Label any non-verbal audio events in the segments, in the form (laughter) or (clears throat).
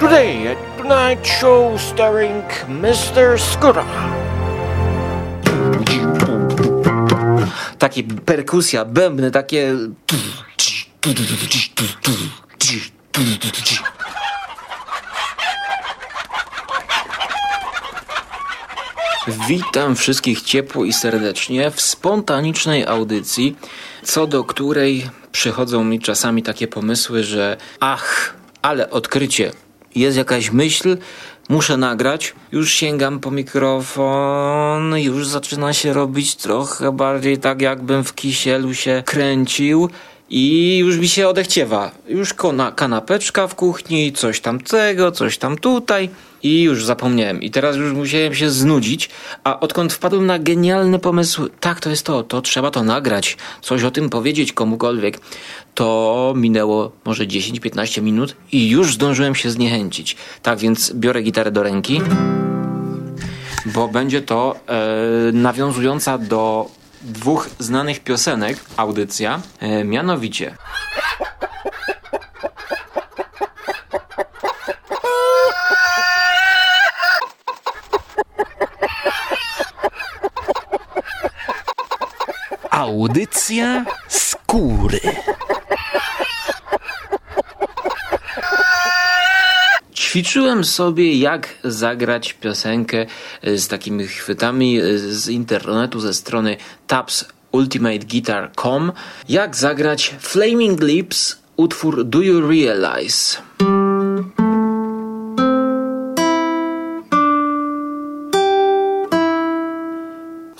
Today at Tonight Show starring Mr. Scooter. Takie perkusja, bębny, takie... Witam wszystkich ciepło i serdecznie w spontanicznej audycji, co do której przychodzą mi czasami takie pomysły, że ach, ale odkrycie, jest jakaś myśl, muszę nagrać, już sięgam po mikrofon, już zaczyna się robić trochę bardziej tak, jakbym w kisielu się kręcił. I już mi się odechciewa. Już kona, kanapeczka w kuchni, coś tam tego, coś tam tutaj. I już zapomniałem. I teraz już musiałem się znudzić. A odkąd wpadłem na genialny pomysł, tak, to jest to, to trzeba to nagrać, coś o tym powiedzieć komukolwiek, to minęło może 10-15 minut i już zdążyłem się zniechęcić. Tak więc biorę gitarę do ręki, bo będzie to e, nawiązująca do dwóch znanych piosenek audycja, e, mianowicie. Audycja skóry. Ćwiczyłem sobie, jak zagrać piosenkę e, z takimi chwytami e, z internetu, ze strony tabsultimateguitar.com. Jak zagrać Flaming Lips, utwór Do You Realize?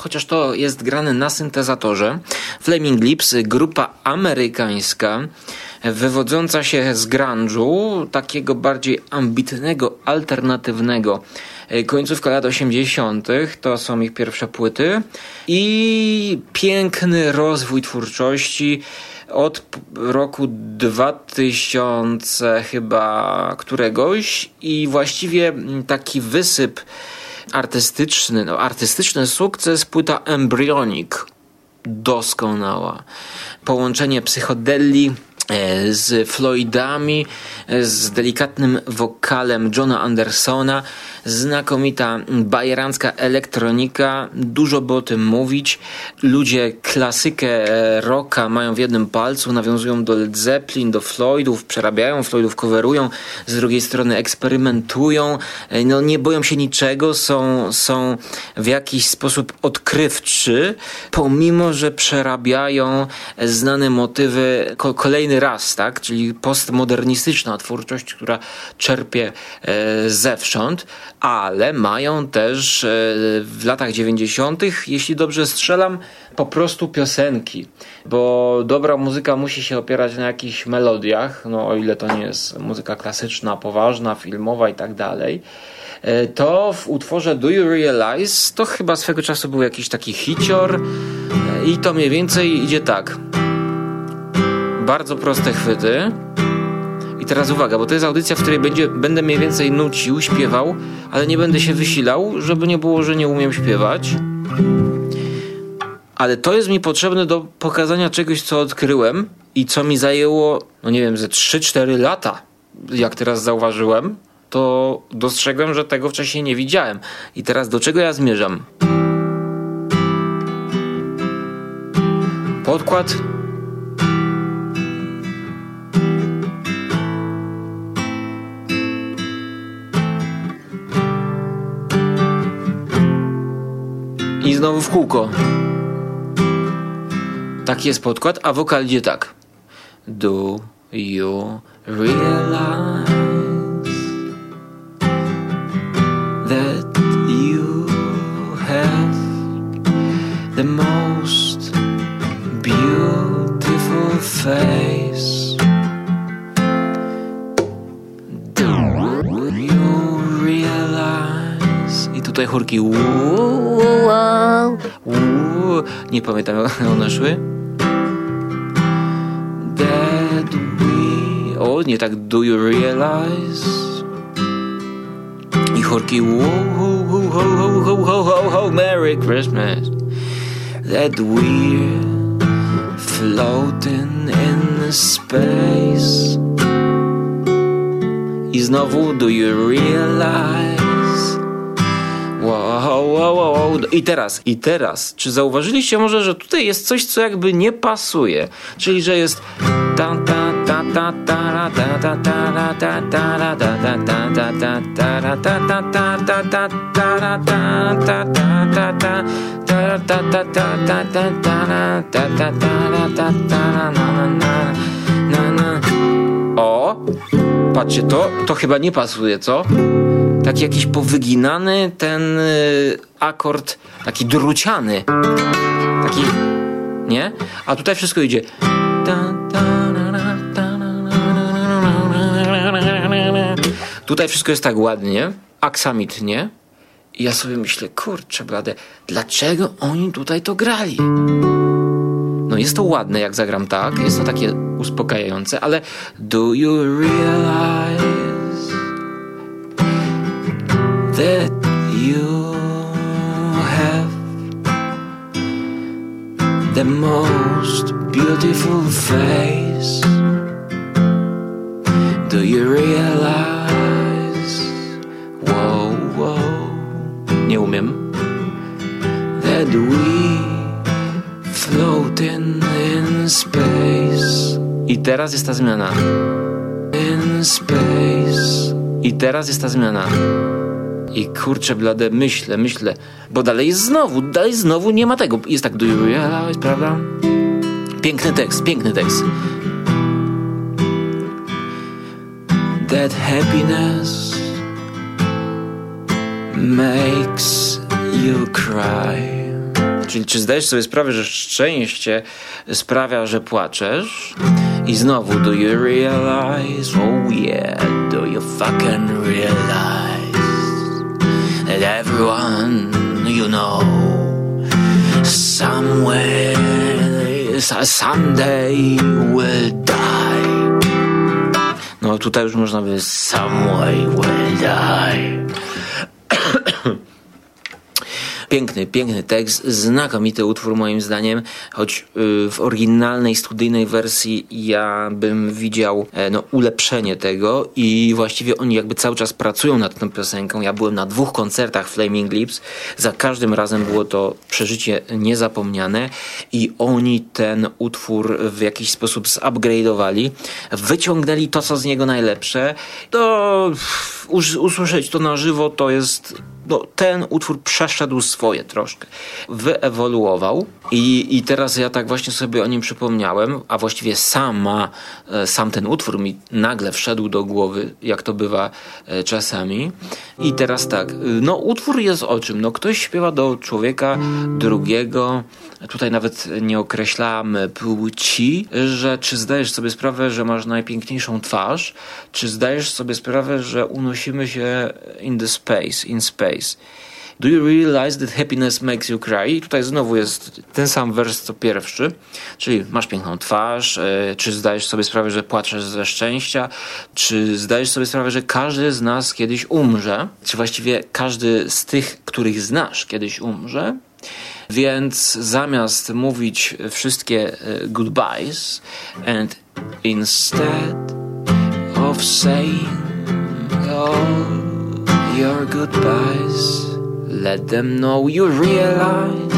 chociaż to jest grane na syntezatorze. Flaming Lips, grupa amerykańska, wywodząca się z grunge'u, takiego bardziej ambitnego, alternatywnego. Końcówka lat 80. to są ich pierwsze płyty i piękny rozwój twórczości od roku 2000 chyba któregoś i właściwie taki wysyp artystyczny, no, artystyczny sukces, płyta Embryonic. Doskonała. Połączenie psychodelli e, z Floydami, e, z delikatnym wokalem Johna Andersona, znakomita bajerancka elektronika, dużo by o tym mówić. Ludzie klasykę e, rocka mają w jednym palcu, nawiązują do Led Zeppelin, do Floydów, przerabiają Floydów, coverują, z drugiej strony eksperymentują, e, no nie boją się niczego, są, są w jakiś sposób odkrywczy, pomimo, że przerabiają znane motywy kolejny raz, tak? Czyli postmodernistyczna twórczość, która czerpie e, zewsząd, ale mają też e, w latach 90., jeśli dobrze strzelam, po prostu piosenki, bo dobra muzyka musi się opierać na jakichś melodiach, no o ile to nie jest muzyka klasyczna, poważna, filmowa i tak dalej. E, to w utworze Do You Realize to chyba swego czasu był jakiś taki hicior e, i to mniej więcej idzie tak. Bardzo proste chwyty teraz uwaga, bo to jest audycja, w której będzie, będę mniej więcej nucił, śpiewał, ale nie będę się wysilał, żeby nie było, że nie umiem śpiewać. Ale to jest mi potrzebne do pokazania czegoś, co odkryłem i co mi zajęło, no nie wiem, ze 3-4 lata. Jak teraz zauważyłem, to dostrzegłem, że tego wcześniej nie widziałem. I teraz do czego ja zmierzam? Podkład I znowu w kółko. Taki jest podkład, a wokal idzie tak. Do you realize that you have the most beautiful face? Do you realize? I tutaj chórki nie pamiętam (laughs) jak one szły. That we... O, nie tak Do you realize? I chórki wow, ho, ho, ho, ho, ho, ho, ho, Merry Christmas That we're floating in space I znowu do you realize i teraz, i teraz, czy zauważyliście może, że tutaj jest coś, co jakby nie pasuje? Czyli, że jest ta ta ta ta ta ta ta ta Taki jakiś powyginany ten y, akord, taki druciany. Taki, nie? A tutaj wszystko idzie. Tutaj wszystko jest tak ładnie, aksamit, nie? I ja sobie myślę, kurczę blade, dlaczego oni tutaj to grali? No jest to ładne, jak zagram tak, jest to takie uspokajające, ale do you realize that you have the most beautiful face? Do you realize? Whoa, whoa, nie umiem. That we floating in space. I teraz jest ta zmiana. In space. I teraz jest ta zmiana. I kurczę blade, myślę, myślę, bo dalej jest znowu, dalej znowu nie ma tego. Jest tak do you realize, prawda? Piękny tekst, piękny tekst. That happiness makes you cry. Czyli czy zdajesz sobie sprawę, że szczęście sprawia, że płaczesz? I znowu, do you realize? Oh yeah, do you fucking realize that everyone you know somewhere, someday will die. No tutaj już można by somewhere will die. Piękny, piękny tekst, znakomity utwór moim zdaniem, choć y, w oryginalnej studyjnej wersji ja bym widział e, no, ulepszenie tego i właściwie oni jakby cały czas pracują nad tą piosenką. Ja byłem na dwóch koncertach Flaming Lips, za każdym razem było to przeżycie niezapomniane i oni ten utwór w jakiś sposób zupgrade'owali, wyciągnęli to, co z niego najlepsze. To usłyszeć to na żywo to jest no, ten utwór przeszedł swoje troszkę. Wyewoluował i, i teraz ja tak właśnie sobie o nim przypomniałem, a właściwie sama, e, sam ten utwór mi nagle wszedł do głowy, jak to bywa e, czasami. I teraz tak, no utwór jest o czym? No ktoś śpiewa do człowieka drugiego, tutaj nawet nie określamy płci, że czy zdajesz sobie sprawę, że masz najpiękniejszą twarz, czy zdajesz sobie sprawę, że unosimy się in the space, in space. Do you realize that happiness makes you cry? I tutaj znowu jest ten sam wers co pierwszy, czyli masz piękną twarz, e, czy zdajesz sobie sprawę, że płaczesz ze szczęścia, czy zdajesz sobie sprawę, że każdy z nas kiedyś umrze, czy właściwie każdy z tych, których znasz, kiedyś umrze. Więc zamiast mówić wszystkie goodbyes and instead of saying all your goodbyes let them know you realize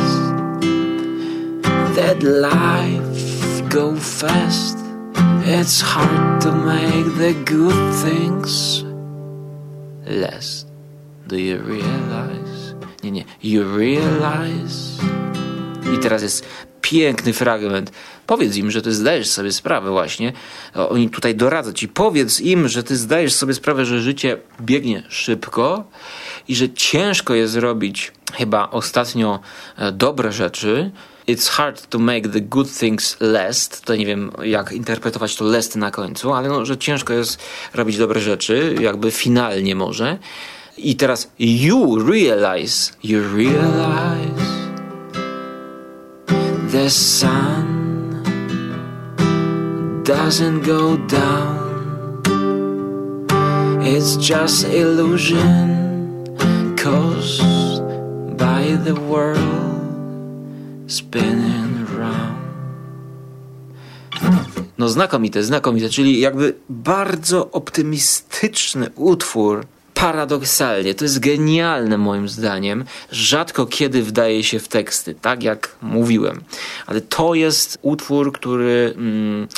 that life go fast. It's hard to make the good things last do you realize nie nie you realize i teraz jest piękny fragment. Powiedz im, że ty zdajesz sobie sprawę właśnie. Oni tutaj doradzą ci. Powiedz im, że ty zdajesz sobie sprawę, że życie biegnie szybko i że ciężko jest zrobić chyba ostatnio e, dobre rzeczy. It's hard to make the good things last. To nie wiem, jak interpretować to last na końcu, ale no, że ciężko jest robić dobre rzeczy, jakby finalnie może. I teraz you realize, you realize the sun doesn't go down. It's just illusion caused by the world spinning around. No znakomite, znakomite, czyli jakby bardzo optymistyczny utwór. Paradoksalnie, to jest genialne moim zdaniem. Rzadko kiedy wdaje się w teksty, tak jak mówiłem. Ale to jest utwór, który... Mm,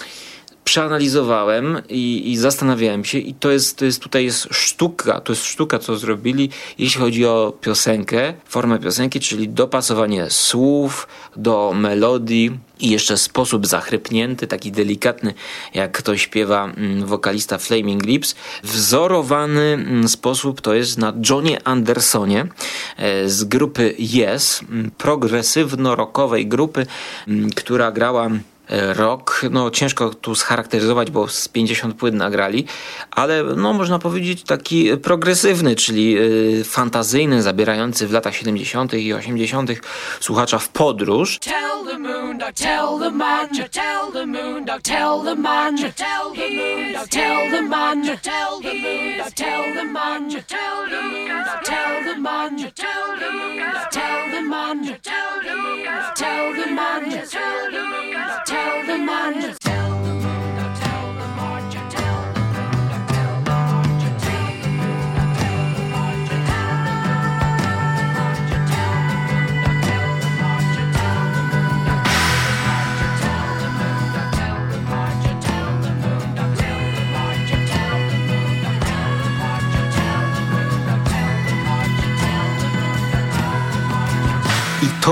przeanalizowałem i, i, zastanawiałem się i to jest, to jest tutaj jest sztuka, to jest sztuka, co zrobili, jeśli chodzi o piosenkę, formę piosenki, czyli dopasowanie słów do melodii i jeszcze sposób zachrypnięty, taki delikatny, jak to śpiewa mm, wokalista Flaming Lips. Wzorowany mm, sposób to jest na Johnie Andersonie e, z grupy Yes, mm, progresywno-rockowej grupy, która grała rok, no ciężko tu scharakteryzować, bo z 50 płyt nagrali, ale no można powiedzieć taki progresywny, czyli y, fantazyjny, zabierający w latach 70. i 80. słuchacza w podróż. Tell the moon tell the man, tell the moon tell the man, tell the moon tell the man, tell the moon tell the man, tell the moon tell the man, tell the moon tell the man, tell the moon tell the man, tell the moon tell the man. Tell the Alderman.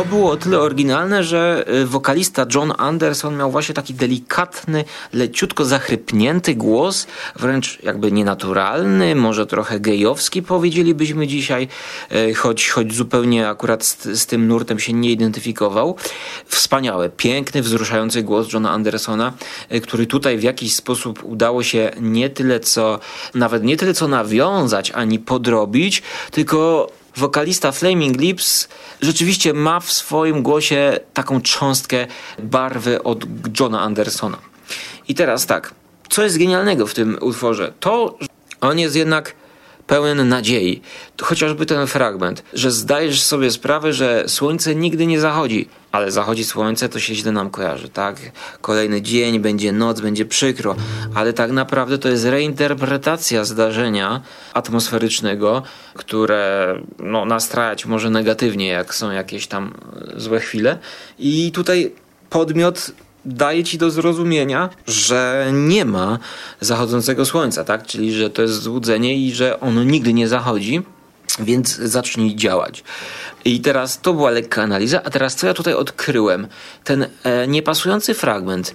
To było o tyle oryginalne, że y, wokalista John Anderson miał właśnie taki delikatny, leciutko zachrypnięty głos, wręcz jakby nienaturalny, może trochę gejowski powiedzielibyśmy dzisiaj, y, choć, choć zupełnie akurat z, z tym nurtem się nie identyfikował. Wspaniały, piękny, wzruszający głos Johna Andersona, y, który tutaj w jakiś sposób udało się nie tyle co, nawet nie tyle co nawiązać, ani podrobić, tylko wokalista Flaming Lips rzeczywiście ma w swoim głosie taką cząstkę barwy od Johna Andersona. I teraz tak, co jest genialnego w tym utworze? To, że on jest jednak pełen nadziei. Chociażby ten fragment, że zdajesz sobie sprawę, że słońce nigdy nie zachodzi, ale zachodzi słońce, to się źle nam kojarzy, tak? Kolejny dzień, będzie noc, będzie przykro, ale tak naprawdę to jest reinterpretacja zdarzenia atmosferycznego, które no, nastrajać może negatywnie, jak są jakieś tam złe chwile. I tutaj podmiot daje ci do zrozumienia, że nie ma zachodzącego słońca, tak? Czyli, że to jest złudzenie i że ono nigdy nie zachodzi, więc zacznij działać. I teraz to była lekka analiza, a teraz co ja tutaj odkryłem? Ten e, niepasujący fragment.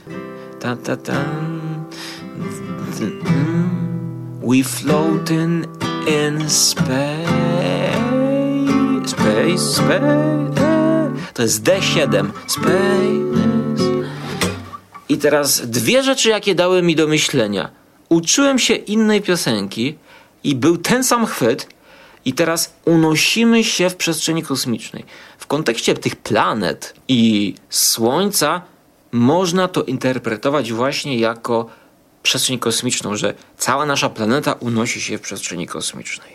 Ta, ta, ta. We floating in space. Space, space. To jest D7. Space. I teraz dwie rzeczy, jakie dały mi do myślenia. Uczyłem się innej piosenki i był ten sam chwyt, i teraz unosimy się w przestrzeni kosmicznej. W kontekście tych planet i Słońca można to interpretować właśnie jako przestrzeń kosmiczną, że cała nasza planeta unosi się w przestrzeni kosmicznej.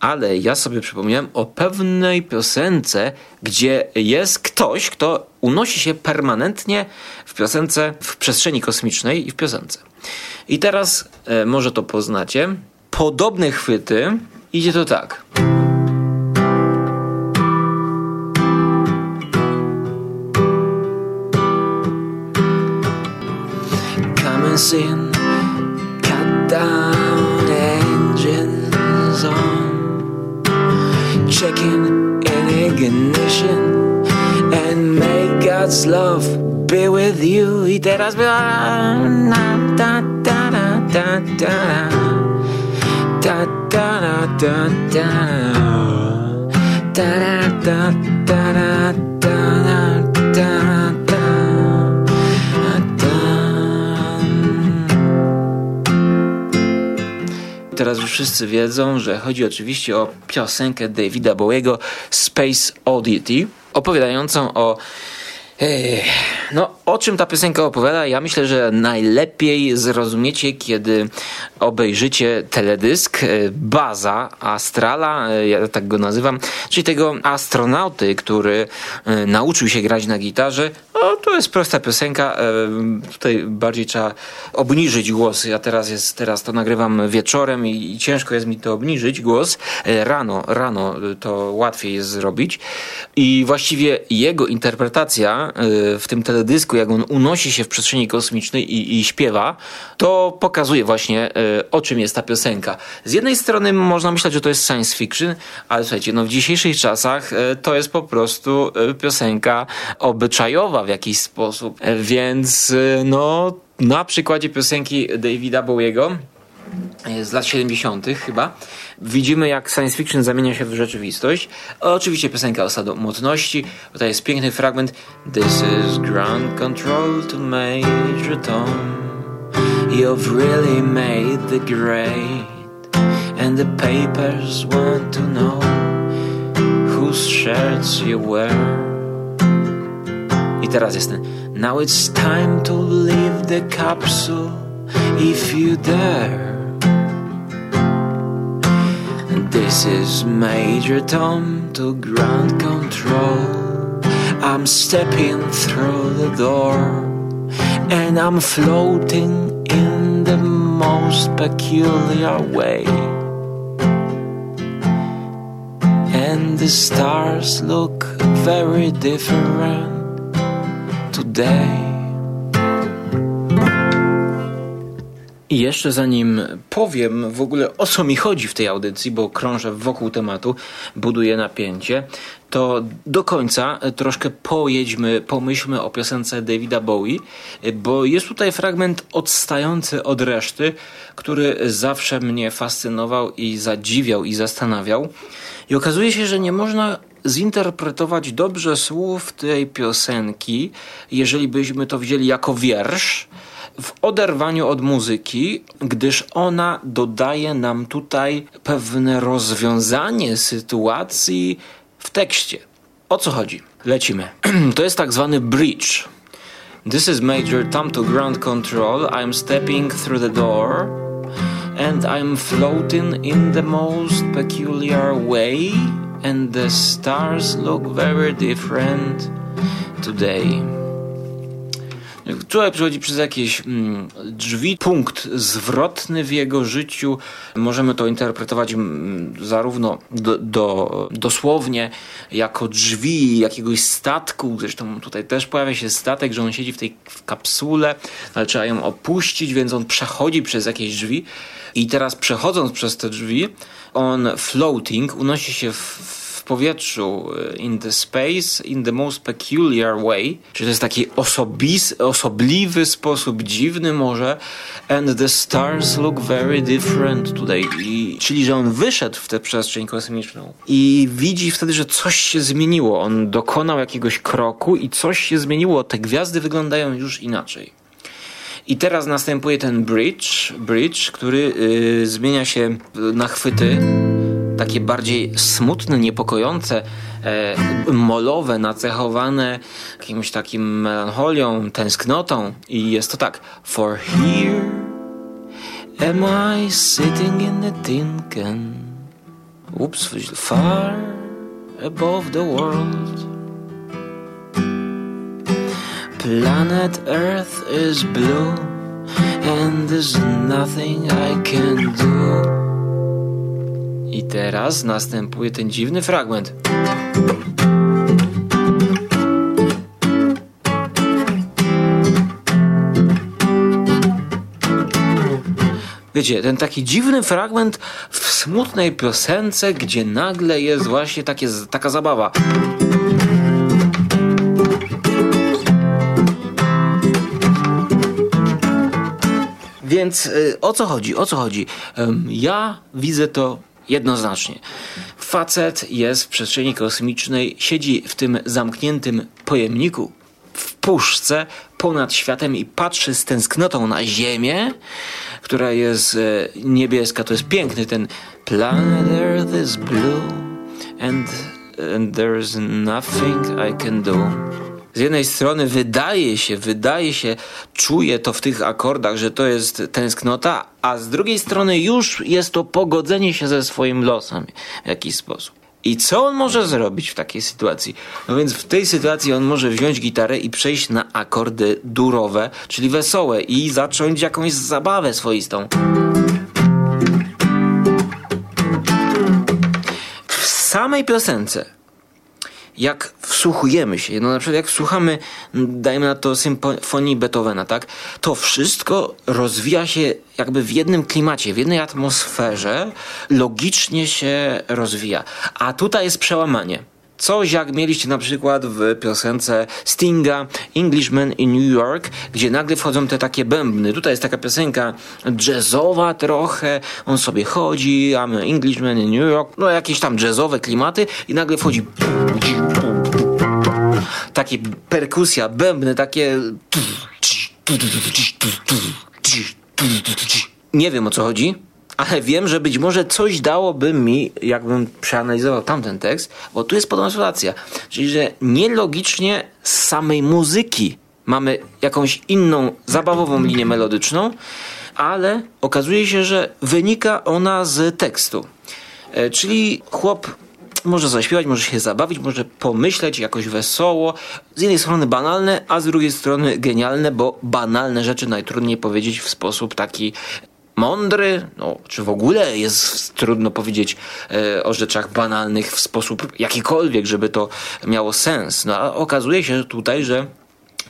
Ale ja sobie przypomniałem o pewnej piosence, gdzie jest ktoś, kto unosi się permanentnie w piosence, w przestrzeni kosmicznej i w piosence. I teraz e, może to poznacie. Podobne chwyty idzie to tak. Come and sing God's love be with you. I teraz była. Na, ta, ta, ta, ta, ta. Ta, ta, ta, ta, ta. Ta, ta, ta, ta, ta, ta, ta. teraz już wszyscy wiedzą, że chodzi oczywiście o piosenkę Davida Bowiego Space Oddity, opowiadającą o no, o czym ta piosenka opowiada? Ja myślę, że najlepiej zrozumiecie, kiedy obejrzycie teledysk e, Baza Astrala, e, ja tak go nazywam, czyli tego astronauty, który e, nauczył się grać na gitarze. O, to jest prosta piosenka. Tutaj bardziej trzeba obniżyć głos. Ja teraz jest, teraz to nagrywam wieczorem i, ciężko jest mi to obniżyć głos. Rano, rano to łatwiej jest zrobić. I właściwie jego interpretacja w tym teledysku, jak on unosi się w przestrzeni kosmicznej i, i śpiewa, to pokazuje właśnie e, o czym jest ta piosenka. Z jednej strony można myśleć, że to jest science fiction, ale słuchajcie, no w dzisiejszych czasach e, to jest po prostu piosenka obyczajowa w jakiś sposób. Więc no na przykładzie piosenki Davida Bowiego z lat 70. chyba, widzimy jak science fiction zamienia się w rzeczywistość. Oczywiście piosenka o samotności, tutaj jest piękny fragment. This is ground control to Major Tom. You've really made the grade And the papers want to know Whose shirts you wear. I teraz jest ten Now it's time to leave the capsule If you dare This is Major Tom to ground control. I'm stepping through the door and I'm floating in the most peculiar way. And the stars look very different today. I jeszcze zanim powiem w ogóle o co mi chodzi w tej audycji, bo krążę wokół tematu, buduję napięcie, to do końca troszkę pojedźmy, pomyślmy o piosence Davida Bowie, bo jest tutaj fragment odstający od reszty, który zawsze mnie fascynował i zadziwiał i zastanawiał. I okazuje się, że nie można zinterpretować dobrze słów tej piosenki, jeżeli byśmy to wzięli jako wiersz, w oderwaniu od muzyki, gdyż ona dodaje nam tutaj pewne rozwiązanie sytuacji w tekście. O co chodzi? Lecimy. (clears throat) To jest tak zwany bridge. This is Major Tom to ground control. I'm stepping through the door and I'm floating in the most peculiar way and the stars look very different today. Człowiek przechodzi przez jakieś mm, drzwi, punkt zwrotny w jego życiu. Możemy to interpretować mm, zarówno do, do, dosłownie jako drzwi jakiegoś statku. Zresztą tutaj też pojawia się statek, że on siedzi w tej w kapsule, ale trzeba ją opuścić, więc on przechodzi przez jakieś drzwi. I teraz przechodząc przez te drzwi, on floating unosi się w w powietrzu in the space in the most peculiar way, czyli to jest taki osobis, osobliwy sposób, dziwny może and the stars look very different today. I, czyli, że on wyszedł w tę przestrzeń kosmiczną i widzi wtedy, że coś się zmieniło. On dokonał jakiegoś kroku i coś się zmieniło. Te gwiazdy wyglądają już inaczej. I teraz następuje ten bridge, bridge który yy, zmienia się na chwyty takie bardziej smutne, niepokojące, e, molowe, nacechowane jakimś takim melancholią, tęsknotą. I jest to tak. For here am I sitting in the tin can. Oops, far above the world. Planet Earth is blue and there's nothing I can do. I teraz następuje ten dziwny fragment. Wiecie, ten taki dziwny fragment w smutnej piosence, gdzie nagle jest właśnie takie, taka zabawa. Więc y, o co chodzi? O co chodzi? Ja widzę to jednoznacznie. Facet jest w przestrzeni kosmicznej, siedzi w tym zamkniętym pojemniku w puszce ponad światem i patrzy z tęsknotą na Ziemię, która jest e, niebieska. To jest piękny ten planet Earth is blue and, and there is nothing I can do. Z jednej strony wydaje się, wydaje się, czuje to w tych akordach, że to jest tęsknota, a z drugiej strony już jest to pogodzenie się ze swoim losem w jakiś sposób. I co on może zrobić w takiej sytuacji? No więc w tej sytuacji on może wziąć gitarę i przejść na akordy durowe, czyli wesołe i zacząć jakąś zabawę swoistą. W samej piosence jak wsłuchujemy się, no na przykład jak wsłuchamy, dajmy na to symfonii Beethovena, tak, to wszystko rozwija się jakby w jednym klimacie, w jednej atmosferze, logicznie się rozwija. A tutaj jest przełamanie. Coś jak mieliście na przykład w piosence Stinga Englishman in New York, gdzie nagle wchodzą te takie bębny. Tutaj jest taka piosenka jazzowa trochę, on sobie chodzi, I'm Englishman in New York, no jakieś tam jazzowe klimaty i nagle wchodzi takie perkusja, bębny, takie nie wiem o co chodzi, ale wiem, że być może coś dałoby mi, jakbym przeanalizował tamten tekst, bo tu jest podobna sytuacja. Czyli, że nielogicznie z samej muzyki mamy jakąś inną, zabawową linię melodyczną, ale okazuje się, że wynika ona z tekstu. E, czyli chłop może zaśpiewać, może się zabawić, może pomyśleć jakoś wesoło. Z jednej strony banalne, a z drugiej strony genialne, bo banalne rzeczy najtrudniej powiedzieć w sposób taki mądry, no, czy w ogóle jest trudno powiedzieć e, o rzeczach banalnych w sposób jakikolwiek, żeby to miało sens. No a okazuje się tutaj, że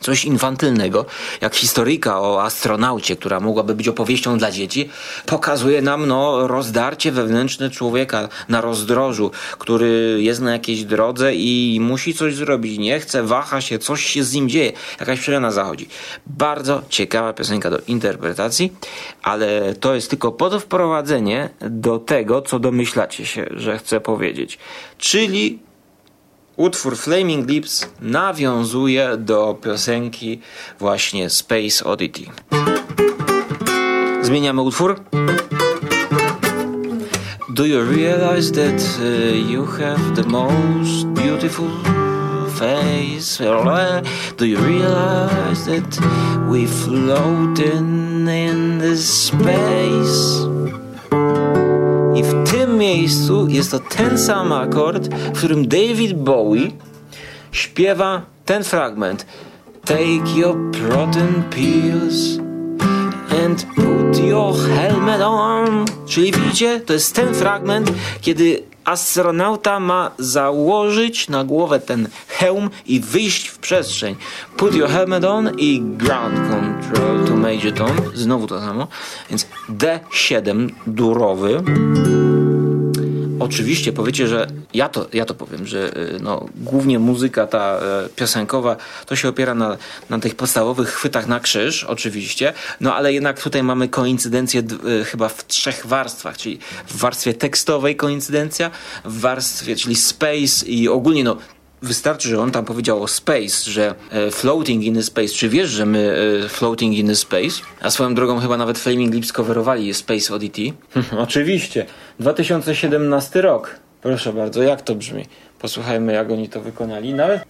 coś infantylnego, jak historyjka o astronaucie, która mogłaby być opowieścią dla dzieci, pokazuje nam no, rozdarcie wewnętrzne człowieka na rozdrożu, który jest na jakiejś drodze i musi coś zrobić, nie chce, waha się, coś się z nim dzieje, jakaś przemiana zachodzi. Bardzo ciekawa piosenka do interpretacji, ale to jest tylko pod wprowadzenie do tego, co domyślacie się, że chcę powiedzieć. Czyli utwór Flaming Lips nawiązuje do piosenki właśnie Space Oddity. Zmieniamy utwór. Do you realize that uh, you have the most beautiful face? Do you realize that we floating in the space? W tym miejscu jest to ten sam akord, w którym David Bowie śpiewa ten fragment. Take your protein pills and put your helmet on. Czyli widzicie, to jest ten fragment, kiedy astronauta ma założyć na głowę ten hełm i wyjść w przestrzeń. Put your helmet on i ground control to major tone. Znowu to samo. Więc D7 durowy. Oczywiście powiecie, że ja to, ja to powiem, że y, no, głównie muzyka ta e, piosenkowa to się opiera na, na tych podstawowych chwytach na krzyż, oczywiście, no ale jednak tutaj mamy koincydencję e, chyba w trzech warstwach, czyli w warstwie tekstowej koincydencja, w warstwie, czyli space i ogólnie no Wystarczy, że on tam powiedział o space, że e, floating in the space. Czy wiesz, że my e, floating in the space? A swoją drogą chyba nawet Flaming Lips coverowali Space Oddity. (laughs) Oczywiście. 2017 rok. Proszę bardzo, jak to brzmi? Posłuchajmy, jak oni to wykonali. Nawet...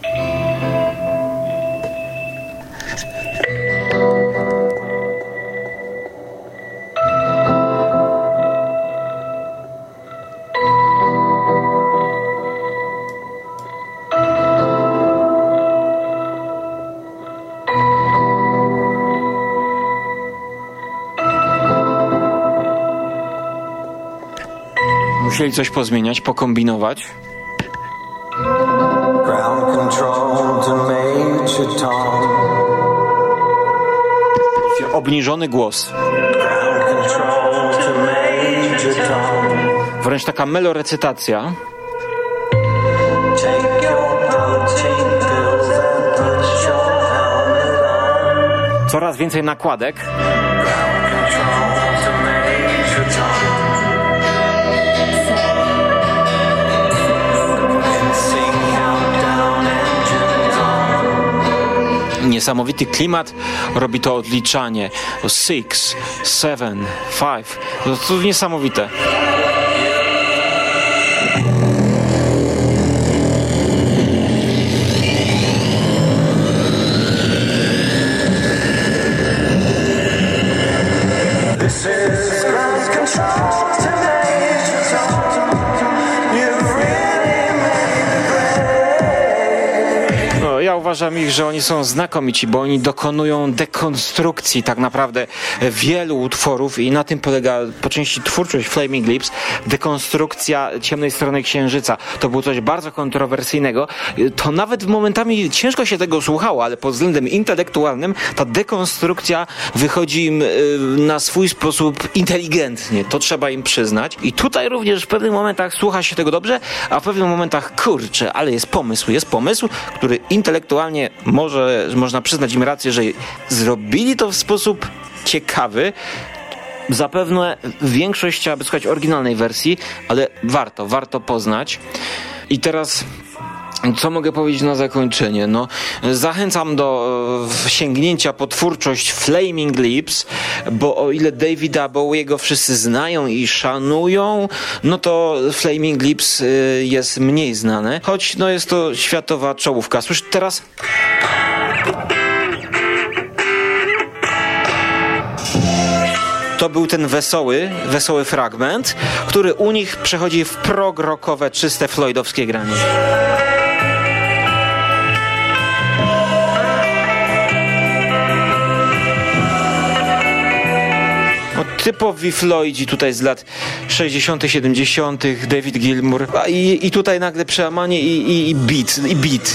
musieli coś pozmieniać, pokombinować. Obniżony głos. Wręcz taka melorecytacja. Coraz więcej nakładek. Niesamowity klimat, robi to odliczanie. Six, seven, five. To, to niesamowite. Uważam ich, że oni są znakomici, bo oni dokonują dekonstrukcji tak naprawdę wielu utworów i na tym polega po części twórczość Flaming Lips, dekonstrukcja ciemnej strony księżyca. To było coś bardzo kontrowersyjnego. To nawet momentami ciężko się tego słuchało, ale pod względem intelektualnym ta dekonstrukcja wychodzi im y, na swój sposób inteligentnie. To trzeba im przyznać. I tutaj również w pewnych momentach słucha się tego dobrze, a w pewnych momentach kurczę, ale jest pomysł, jest pomysł, który intelektualnie może, można przyznać im rację, że zrobili to w sposób ciekawy. Zapewne większość chciałaby słuchać oryginalnej wersji, ale warto, warto poznać. I teraz co mogę powiedzieć na zakończenie? No, zachęcam do e, sięgnięcia po twórczość Flaming Lips, bo o ile Davida Bowiego wszyscy znają i szanują, no to Flaming Lips e, jest mniej znane, choć no, jest to światowa czołówka. Słysz teraz... to był ten wesoły, wesoły fragment, który u nich przechodzi w prog czyste floydowskie granie. Typowi Floydzi tutaj z lat 60., 70., David Gilmour. I, i tutaj nagle przełamanie i, i, i beat, i beat.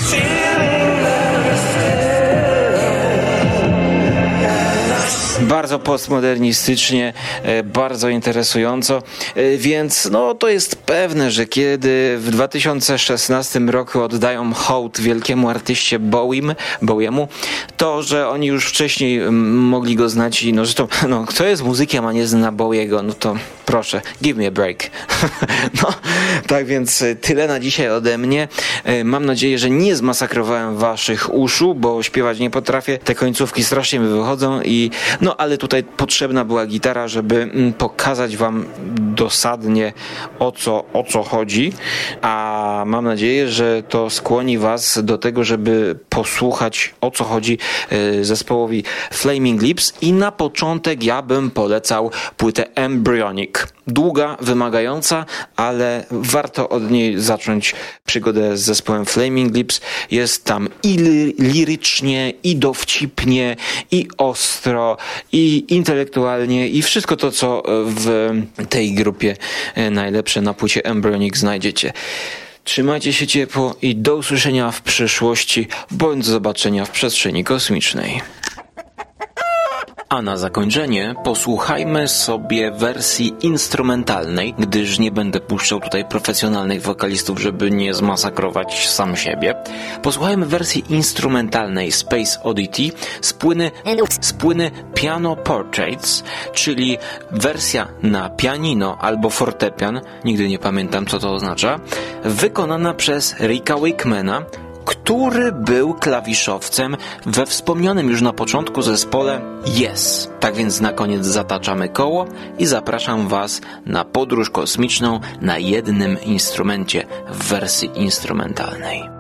Bardzo postmodernistycznie, e, bardzo interesująco, e, więc no to jest pewne, że kiedy w 2016 roku oddają hołd wielkiemu artyście Bowiem, Bowiemu, to, że oni już wcześniej mogli go znać i no zresztą, (laughs) no kto jest muzykiem, a nie zna Bowiego, no to proszę, give me a break. (laughs) no, tak więc e, tyle na dzisiaj ode mnie. Mam nadzieję, że nie zmasakrowałem waszych uszu, bo śpiewać nie potrafię. Te końcówki strasznie mi wychodzą i no ale tutaj potrzebna była gitara, żeby mm, pokazać wam dosadnie o co, o co chodzi, a mam nadzieję, że to skłoni was do tego, żeby posłuchać o co chodzi e, zespołowi Flaming Lips i na początek ja bym polecał płytę Embryonic. Długa, wymagająca, ale warto od niej zacząć przygodę z zespołem Flaming Lips. Jest tam i lirycznie, i dowcipnie, i ostro, i intelektualnie, i wszystko to, co w tej grupie e, najlepsze na płycie Embryonic znajdziecie. Trzymajcie się ciepło i do usłyszenia w przyszłości, bądź zobaczenia w przestrzeni kosmicznej. A na zakończenie posłuchajmy sobie wersji instrumentalnej, gdyż nie będę puszczał tutaj profesjonalnych wokalistów, żeby nie zmasakrować sam siebie. Posłuchajmy wersji instrumentalnej Space Oddity z płyny, z płyny Piano Portraits, czyli wersja na pianino albo fortepian, nigdy nie pamiętam co to oznacza, wykonana przez Ricka Wakeman'a, który był klawiszowcem we wspomnianym już na początku zespole Yes. Tak więc na koniec zataczamy koło i zapraszam Was na podróż kosmiczną na jednym instrumencie w wersji instrumentalnej.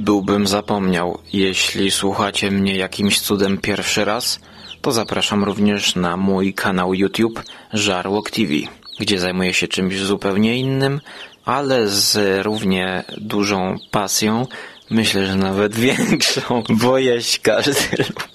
Byłbym zapomniał, jeśli słuchacie mnie jakimś cudem pierwszy raz, to zapraszam również na mój kanał YouTube Żarłok TV, gdzie zajmuję się czymś zupełnie innym, ale z równie dużą pasją, myślę, że nawet (laughs) większą, bo jeść każdy lubi.